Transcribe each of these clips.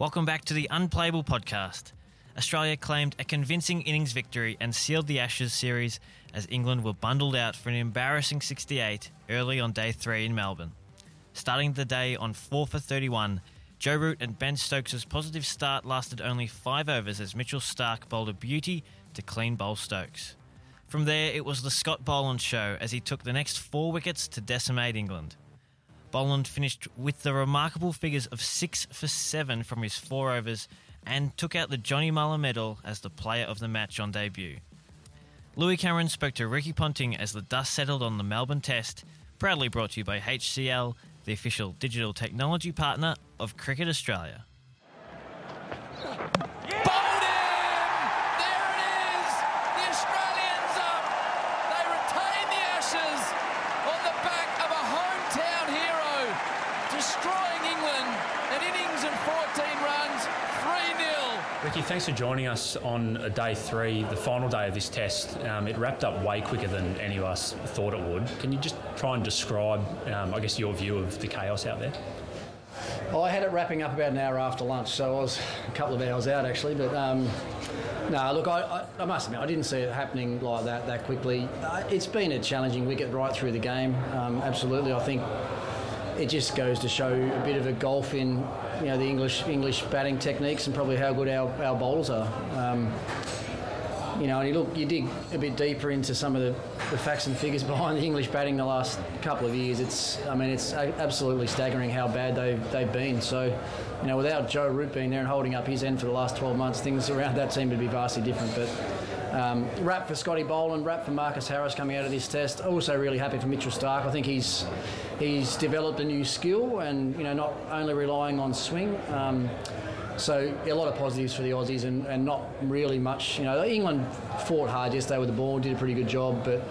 Welcome back to the Unplayable podcast. Australia claimed a convincing innings victory and sealed the Ashes series as England were bundled out for an embarrassing 68 early on day three in Melbourne. Starting the day on 4 for 31, Joe Root and Ben Stokes' positive start lasted only five overs as Mitchell Starc bowled a beauty to clean bowl Stokes. From there, it was the Scott Boland show as he took the next four wickets to decimate England. Boland finished with the remarkable figures of six for seven from his four overs and took out the Johnny Mullagh medal as the player of the match on debut. Louis Cameron spoke to Ricky Ponting as the dust settled on the Melbourne Test, proudly brought to you by HCL, the official digital technology partner of Cricket Australia. Bowled in! There it is! The Australians up! They retain the Ashes on the back of a hometown hero, destroying England. An innings and 14 runs, 3 0. Ricky, thanks for joining us on day three, the final day of this test. Um, it wrapped up way quicker than any of us thought it would. Can you just try and describe, um, I guess, your view of the chaos out there? Well, I had it wrapping up about an hour after lunch, so I was a couple of hours out actually. But um, no, look, I, I, I must admit, I didn't see it happening like that that quickly. Uh, it's been a challenging wicket right through the game. Um, absolutely, I think it just goes to show a bit of a golf in you know the English English batting techniques and probably how good our, our bowlers are. Um, you know, and you look, you dig a bit deeper into some of the, the facts and figures behind the English batting the last couple of years. It's, I mean, it's absolutely staggering how bad they've, they've been. So, you know, without Joe Root being there and holding up his end for the last 12 months, things around that seem to be vastly different. But um, rap for Scotty Boland, rap for Marcus Harris coming out of this test. Also, really happy for Mitchell Starc. I think he's he's developed a new skill and you know not only relying on swing. Um, so a lot of positives for the Aussies and, and not really much. You know, England fought hard yesterday with the ball, did a pretty good job, but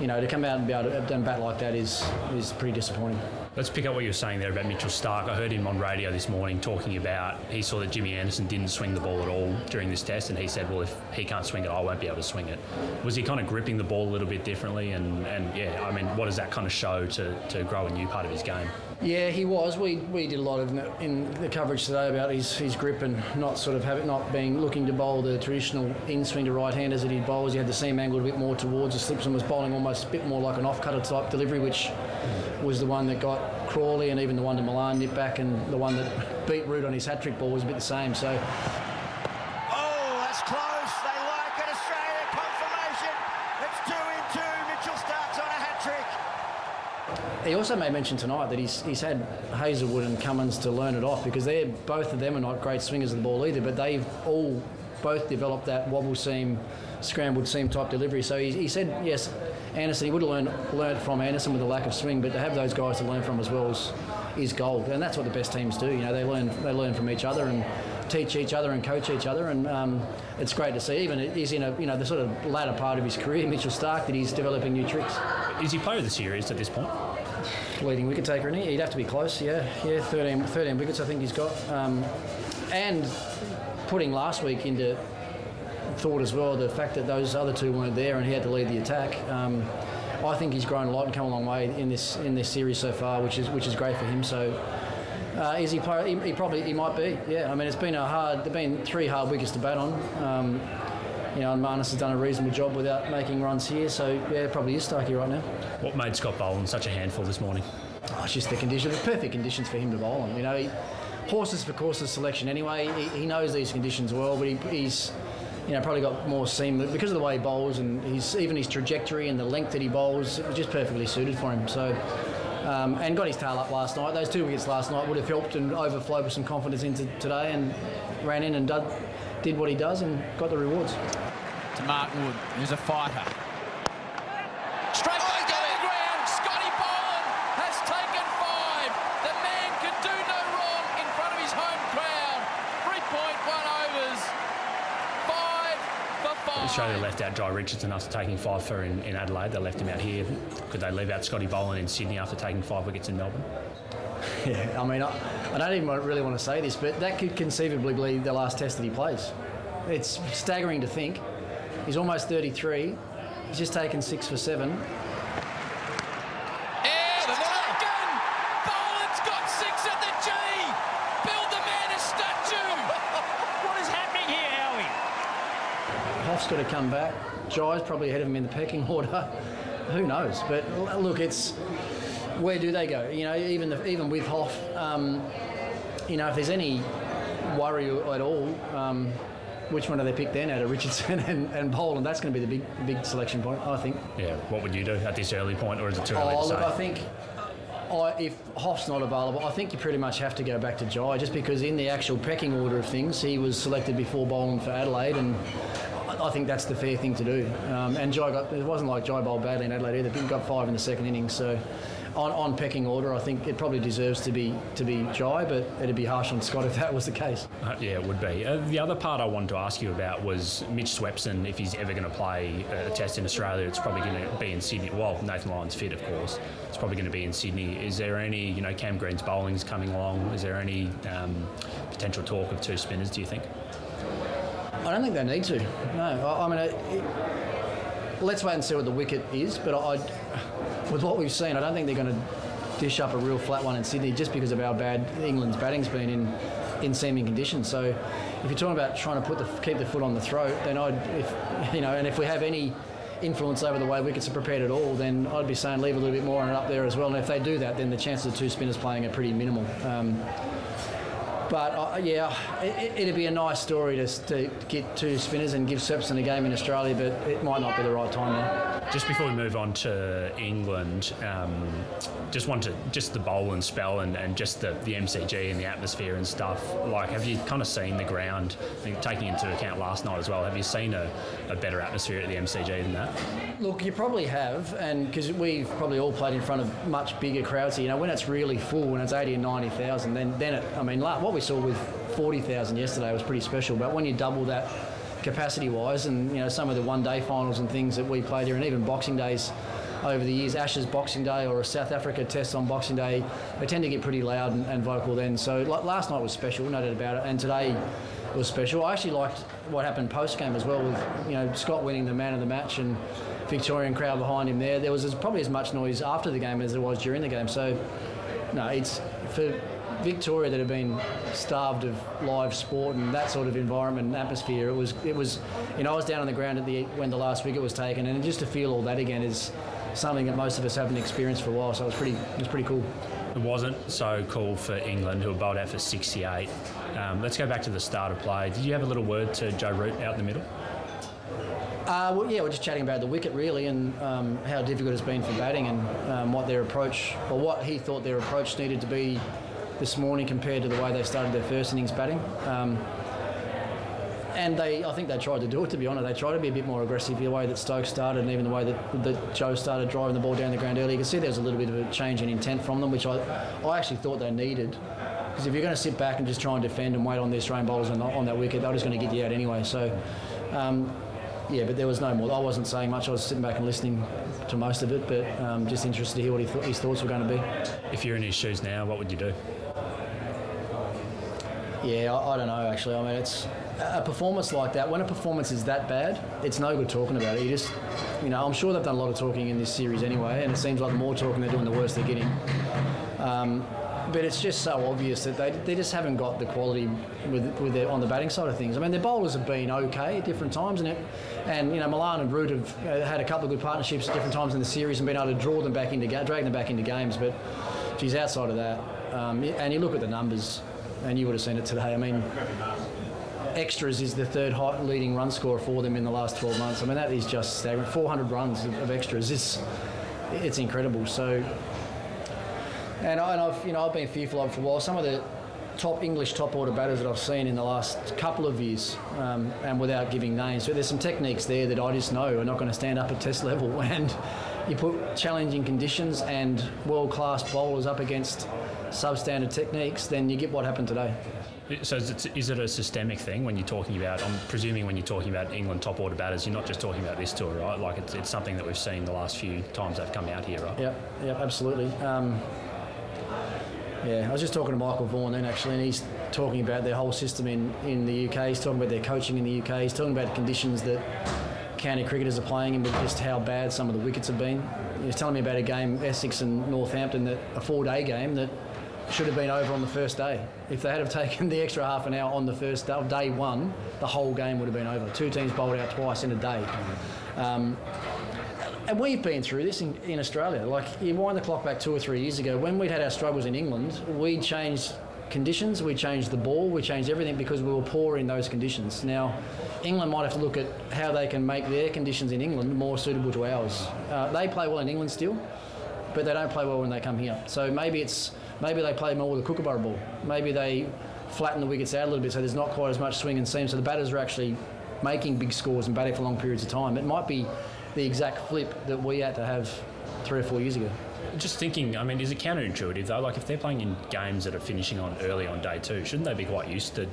you know to come out and be able to bat like that is is pretty disappointing. Let's pick up what you were saying there about Mitchell Starc. I heard him on radio this morning talking about he saw that Jimmy Anderson didn't swing the ball at all during this test, and he said, "Well, if he can't swing it, I won't be able to swing it." Was he kind of gripping the ball a little bit differently? And, and yeah, I mean, what does that kind of show to, to grow a new part of his game? Yeah, he was. We, we did a lot of in the coverage today about his, his grip and not sort of having not being looking to bowl the traditional in swing to right handers that he bowls. He had the seam angled a bit more towards the slips and was bowling almost a bit more like an off cutter type delivery, which was the one that got Crawley and even the one to Malan nip back, and the one that beat Root on his hat trick ball was a bit the same. So Oh, that's close. They like it. Australia confirmation. It's two in two. Mitchell starts on a hat trick. He also may mention tonight that he's, he's had Hazlewood and Cummins to learn it off because they're both of them are not great swingers of the ball either, but they've all both developed that wobble seam, scrambled seam type delivery. So he, he said yes, Anderson. He would have learned learned from Anderson with the lack of swing, but to have those guys to learn from as well is, is gold, and that's what the best teams do. You know, they learn they learn from each other and teach each other and coach each other, and um, it's great to see. Even he's in a you know the sort of latter part of his career, Mitchell Starc, that he's developing new tricks. Is he player of the series at this point? leading wicket taker, isn't he? He'd have to be close, yeah. Yeah, 13, 13 wickets I think he's got. Um, and putting last week into thought as well, the fact that those other two weren't there and he had to lead the attack. Um, I think he's grown a lot and come a long way in this in this series so far, which is which is great for him. So, uh, is he? He, he probably he might be. Yeah, I mean it's been a hard. There've been three hard wickets to bat on. Um, you know, and Marnus has done a reasonable job without making runs here. So yeah, probably is Starkey right now. What made Scott Boland such a handful this morning? Oh, it's just the conditions, the perfect conditions for him to bowl on. You know, he, horses for courses selection anyway. He, he knows these conditions well, but he, he's you know probably got more seam because of the way he bowls and his even his trajectory and the length that he bowls. It was just perfectly suited for him. So. Um, and got his tail up last night. Those two wickets last night would have helped and overflowed with some confidence into today, and ran in and did, did what he does and got the rewards. To Mark Wood, who's a fighter. Straight back to the ground. Scotty Boland has taken five. The man could do no wrong in front of his home crowd. 3.1 overs. Five for five. Australia left out Jhye Richardson after taking five for in, in Adelaide. They left him out here. Could they leave out Scotty Boland in Sydney after taking five wickets in Melbourne? Yeah, I mean, I, I don't even really want to say this, but that could conceivably be the last test that he plays. It's staggering to think. He's almost 33. He's just taken six for seven. It's taken! Boland's got six at the G! Build the man a statue! Got to come back. Jhye's probably ahead of him in the pecking order. Who knows? But look, it's where do they go? You know, even the, even with Hoff, um, you know, if there's any worry at all, um, which one do they pick then out of Richardson and, and Boland? That's going to be the big big selection point, I think. Yeah. What would you do at this early point, or is it too early Oh, to look, say? I think I, if Hoff's not available, I think you pretty much have to go back to Jhye, just because in the actual pecking order of things, he was selected before Boland for Adelaide, and I, think that's the fair thing to do. Um, and Jhye got it wasn't like Jhye bowled badly in Adelaide either. He got five in the second innings, so. On, on pecking order, I think it probably deserves to be to be Jhye, but it'd be harsh on Scott if that was the case. Uh, yeah, it would be. Uh, the other part I wanted to ask you about was Mitch Swepson. If he's ever going to play a test in Australia, it's probably going to be in Sydney. Well, Nathan Lyon's fit, of course. It's probably going to be in Sydney. Is there any, you know, Cam Green's bowling's coming along? Is there any um, potential talk of two spinners? Do you think? I don't think they need to. No, I, I mean, it, it, let's wait and see what the wicket is. But I, with what we've seen, I don't think they're going to dish up a real flat one in Sydney just because of how bad England's batting's been in in seaming conditions. So, if you're talking about trying to put the keep the foot on the throat, then I'd, if you know, and if we have any influence over the way wickets are prepared at all, then I'd be saying leave a little bit more on it up there as well. And if they do that, then the chances of two spinners playing are pretty minimal. Um, but uh, yeah, it, it'd be a nice story to, to get two spinners and give Swepson a game in Australia, but it might not be the right time now. Just before we move on to England, um, just want to just the Boland spell and, and just the, the MCG and the atmosphere and stuff. Like, have you kind of seen the ground? I think taking into account last night as well. Have you seen a, a better atmosphere at the MCG than that? Look, you probably have, and because we've probably all played in front of much bigger crowds. You know, when it's really full, when it's eighty and ninety thousand, then then it. I mean, what we saw with forty thousand yesterday was pretty special. But when you double that capacity wise, and you know some of the one day finals and things that we played here, and even Boxing Days over the years, Ashes Boxing Day or a South Africa Test on Boxing Day, they tend to get pretty loud and, and vocal then. So last night was special, no doubt about it, and today was special. I actually liked what happened post game as well, with you know Scott winning the man of the match and Victorian crowd behind him there. There was as, probably as much noise after the game as there was during the game. So no, it's for Victoria that had been starved of live sport and that sort of environment and atmosphere. It was, it was, you know, I was down on the ground at the when the last wicket was taken, and just to feel all that again is something that most of us haven't experienced for a while. So it was pretty, it was pretty cool. It wasn't so cool for England, who were bowled out for 68. Um, let's go back to the start of play. Did you have a little word to Joe Root out in the middle? Uh, well, yeah, we're just chatting about the wicket really and um, how difficult it's been for batting and um, what their approach, or what he thought their approach needed to be this morning compared to the way they started their first innings batting. Um, and they, I think they tried to do it. To be honest, they tried to be a bit more aggressive the way that Stokes started, and even the way that, that Joe started driving the ball down the ground early. You can see there was a little bit of a change in intent from them, which I, I actually thought they needed. Because if you're going to sit back and just try and defend and wait on the Australian bowlers on, on that wicket, they're just going to get you out anyway. So. Um, yeah, but there was no more. I wasn't saying much. I was sitting back and listening to most of it, but um, just interested to hear what he thought his thoughts were going to be. If you're in his shoes now, what would you do? Yeah, I, I don't know actually. I mean, it's a performance like that. When a performance is that bad, it's no good talking about it. You just, you know, I'm sure they've done a lot of talking in this series anyway, and it seems like the more talking they're doing, the worse they're getting. Um, but it's just so obvious that they, they just haven't got the quality with with their, on the batting side of things. I mean, their bowlers have been okay at different times, and it, and you know, Malan and Root have had a couple of good partnerships at different times in the series and been able to draw them back into drag them back into games. But geez, outside of that, um, and you look at the numbers, and you would have seen it today. I mean, extras is the third leading run scorer for them in the last 12 months. I mean, that is just staggering. 400 runs of, of extras. It's it's incredible. So, and, I, and I've you know I've been fearful of it for a while. Some of the top English top order batters that I've seen in the last couple of years, um, and without giving names, but there's some techniques there that I just know are not going to stand up at test level. And you put challenging conditions and world class bowlers up against substandard techniques, then you get what happened today. So is it, is it a systemic thing when you're talking about? I'm presuming when you're talking about England top order batters, you're not just talking about this tour, right? Like it's, it's something that we've seen the last few times they've come out here, right? Yep, yep, absolutely. Um, yeah, I was just talking to Michael Vaughan then actually, and he's talking about their whole system in, in the UK. He's talking about their coaching in the UK. He's talking about the conditions that county cricketers are playing in with just how bad some of the wickets have been. He was telling me about a game, Essex and Northampton, that a four-day game that should have been over on the first day. If they had have taken the extra half an hour on the first day, day one, the whole game would have been over. Two teams bowled out twice in a day. Um, and we've been through this in, in Australia. Like, you wind the clock back two or three years ago, when we'd had our struggles in England, we changed conditions, we changed the ball, we changed everything because we were poor in those conditions. Now, England might have to look at how they can make their conditions in England more suitable to ours. Uh, they play well in England still, but they don't play well when they come here. So maybe it's maybe they play more with a kookaburra ball. Maybe they flatten the wickets out a little bit so there's not quite as much swing and seam. So the batters are actually making big scores and batting for long periods of time. It might be the exact flip that we had to have three or four years ago. Just thinking, I mean, is it counterintuitive though? Like if they're playing in games that are finishing on early on day two, shouldn't they be quite used to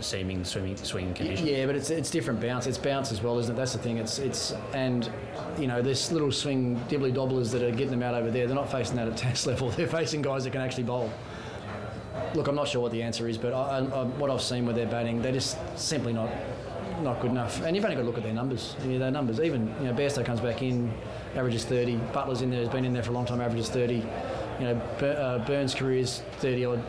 seaming swimming swinging conditions? Yeah, but it's it's different bounce. It's bounce as well, isn't it? That's the thing. It's it's and you know this little swing dibbly dobblers that are getting them out over there. They're not facing that at test level. They're facing guys that can actually bowl. Look, I'm not sure what the answer is, but I, I, what I've seen with their batting, they're just simply not not good enough. And you've only got to look at their numbers. Their numbers. Even you know, Bairstow comes back in, averages 30. Buttler's in there, has been in there for a long time, averages 30. You know, uh, Burns' career is 30 odd.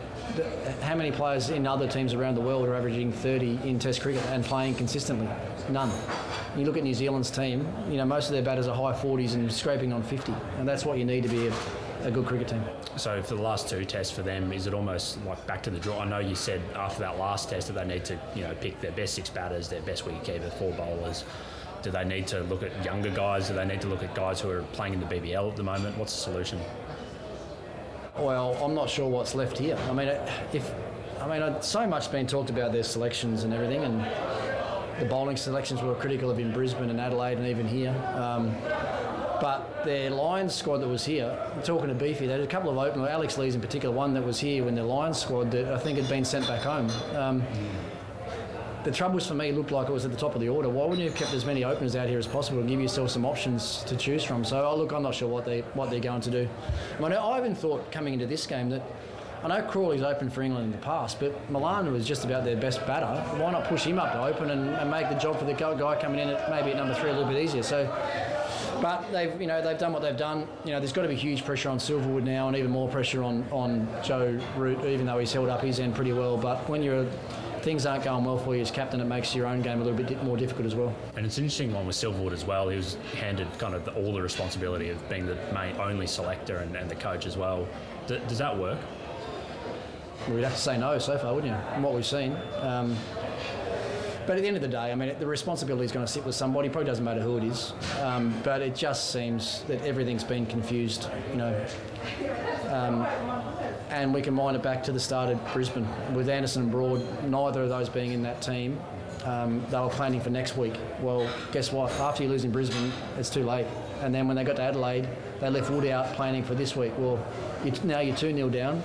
How many players in other teams around the world are averaging 30 in Test cricket and playing consistently? None. You look at New Zealand's team. You know, most of their batters are high 40s and scraping on 50, and that's what you need to be a, a good cricket team. So for the last two tests for them, is it almost like back to the draw? I know you said after that last test that they need to, you know, pick their best six batters, their best wicketkeeper, four bowlers. Do they need to look at younger guys? Do they need to look at guys who are playing in the BBL at the moment? What's the solution? Well, I'm not sure what's left here. I mean, if I mean, so much has been talked about their selections and everything, and the bowling selections were critical of in Brisbane and Adelaide and even here. Um, but their Lions squad that was here, talking to Beefy, they had a couple of openers, Alex Lees in particular, one that was here when the Lions squad that I think had been sent back home. Um, the troubles for me looked like it was at the top of the order. Why wouldn't you have kept as many openers out here as possible and give yourself some options to choose from? So, oh, look, I'm not sure what they what they're going to do. I, mean, I even thought coming into this game that I know Crawley's opened for England in the past, but Malan was just about their best batter. Why not push him up to open and, and make the job for the guy coming in at maybe at number three a little bit easier? So. But they've, you know, they've done what they've done. You know, there's got to be huge pressure on Silverwood now, and even more pressure on, on Joe Root, even though he's held up his end pretty well. But when you're things aren't going well for you as captain, it makes your own game a little bit more difficult as well. And it's an interesting one with Silverwood as well. He was handed kind of the, all the responsibility of being the main only selector and, and the coach as well. D- does that work? We'd have to say no so far, wouldn't you? From what we've seen. Um, but at the end of the day, I mean, the responsibility is going to sit with somebody. Probably doesn't matter who it is. Um, but it just seems that everything's been confused. You know. Um, and we can wind it back to the start of Brisbane with Anderson and Broad. Neither of those being in that team. Um, they were planning for next week. Well, guess what? After you lose in Brisbane, it's too late. And then when they got to Adelaide, they left Wood out planning for this week. Well, you, now you're 2 0 down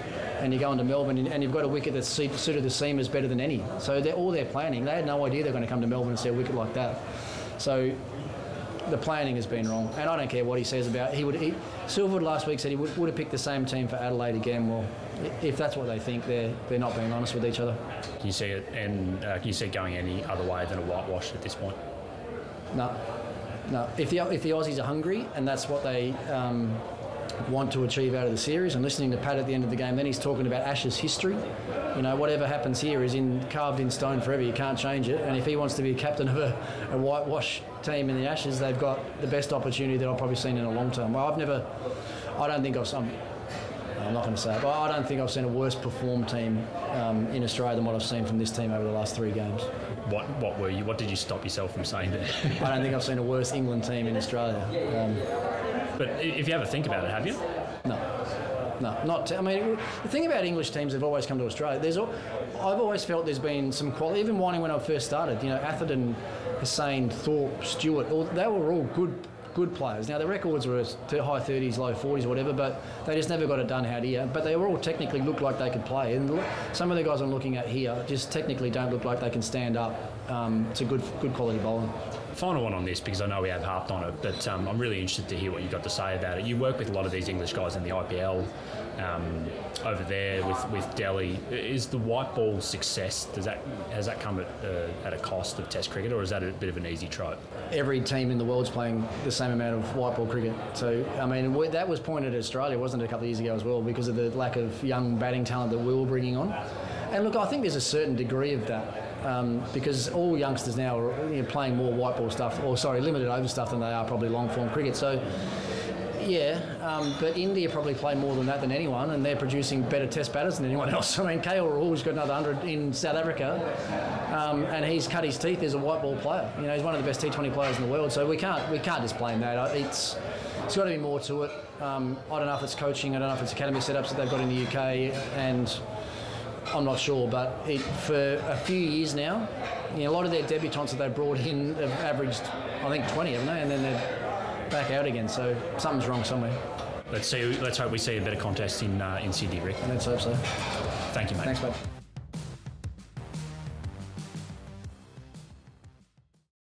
and you're going to Melbourne and, and you've got a wicket that's suited the seamers better than any. So they're all their planning. They had no idea they're going to come to Melbourne and see a wicket like that. So the planning has been wrong. And I don't care what he says about he would. He, Silverwood last week said he would, would have picked the same team for Adelaide again. Well, if that's what they think, they're they're not being honest with each other. Can you see it? And uh, can you see it going any other way than a whitewash at this point? No, no. If the if the Aussies are hungry and that's what they. Um, want to achieve out of the series and listening to Pat at the end of the game then he's talking about Ashes history you know whatever happens here is in carved in stone forever you can't change it and if he wants to be captain of a, a whitewash team in the Ashes they've got the best opportunity that I've probably seen in a long time well I've never I don't think I've I'm, I'm not going to say it, but I don't think I've seen a worse performed team um, in Australia than what I've seen from this team over the last three games. What What were you? What did you stop yourself from saying there? I don't think I've seen a worse England team in Australia. Um, but if you ever think about it, have you? No. No, not. I mean, the thing about English teams that have always come to Australia, there's. All, I've always felt there's been some quality. Even Whining when I first started, you know, Atherton, Hussain, Thorpe, Stewart, all, they were all good good players. Now the records were high 30s, low 40s, whatever, but they just never got it done out here. But they were all technically looked like they could play, and some of the guys I'm looking at here just technically don't look like they can stand up um, to good good quality bowling. Final one on this because I know we have harped on it, but um, I'm really interested to hear what you've got to say about it. You work with a lot of these English guys in the IPL um, over there with, with Delhi. Is the white ball success does that has that come at, uh, at a cost of Test cricket, or is that a bit of an easy trope? Every team in the world's playing the same amount of white ball cricket. So I mean we, that was pointed at Australia, wasn't it, a couple of years ago as well, because of the lack of young batting talent that we were bringing on. And look, I think there's a certain degree of that. Um, because all youngsters now are you know, playing more white ball stuff, or sorry, limited over stuff than they are probably long form cricket. So yeah, um, but India probably play more than that than anyone, and they're producing better Test batters than anyone else. I mean, KL Rahul's got another hundred in South Africa, um, and he's cut his teeth as a white ball player. You know, he's one of the best T20 players in the world. So we can't we can't just blame that. It's it's got to be more to it. Um, I don't know if it's coaching. I don't know if it's academy setups that they've got in the UK, and I'm not sure. But it, for a few years now, you know, a lot of their debutants that they brought in have averaged, I think, 20, haven't they? And then they're back out again. So something's wrong somewhere. Let's see. Let's hope we see a better contest in uh, in Sydney, Rick. Let's hope so. Thank you, mate. Thanks, mate.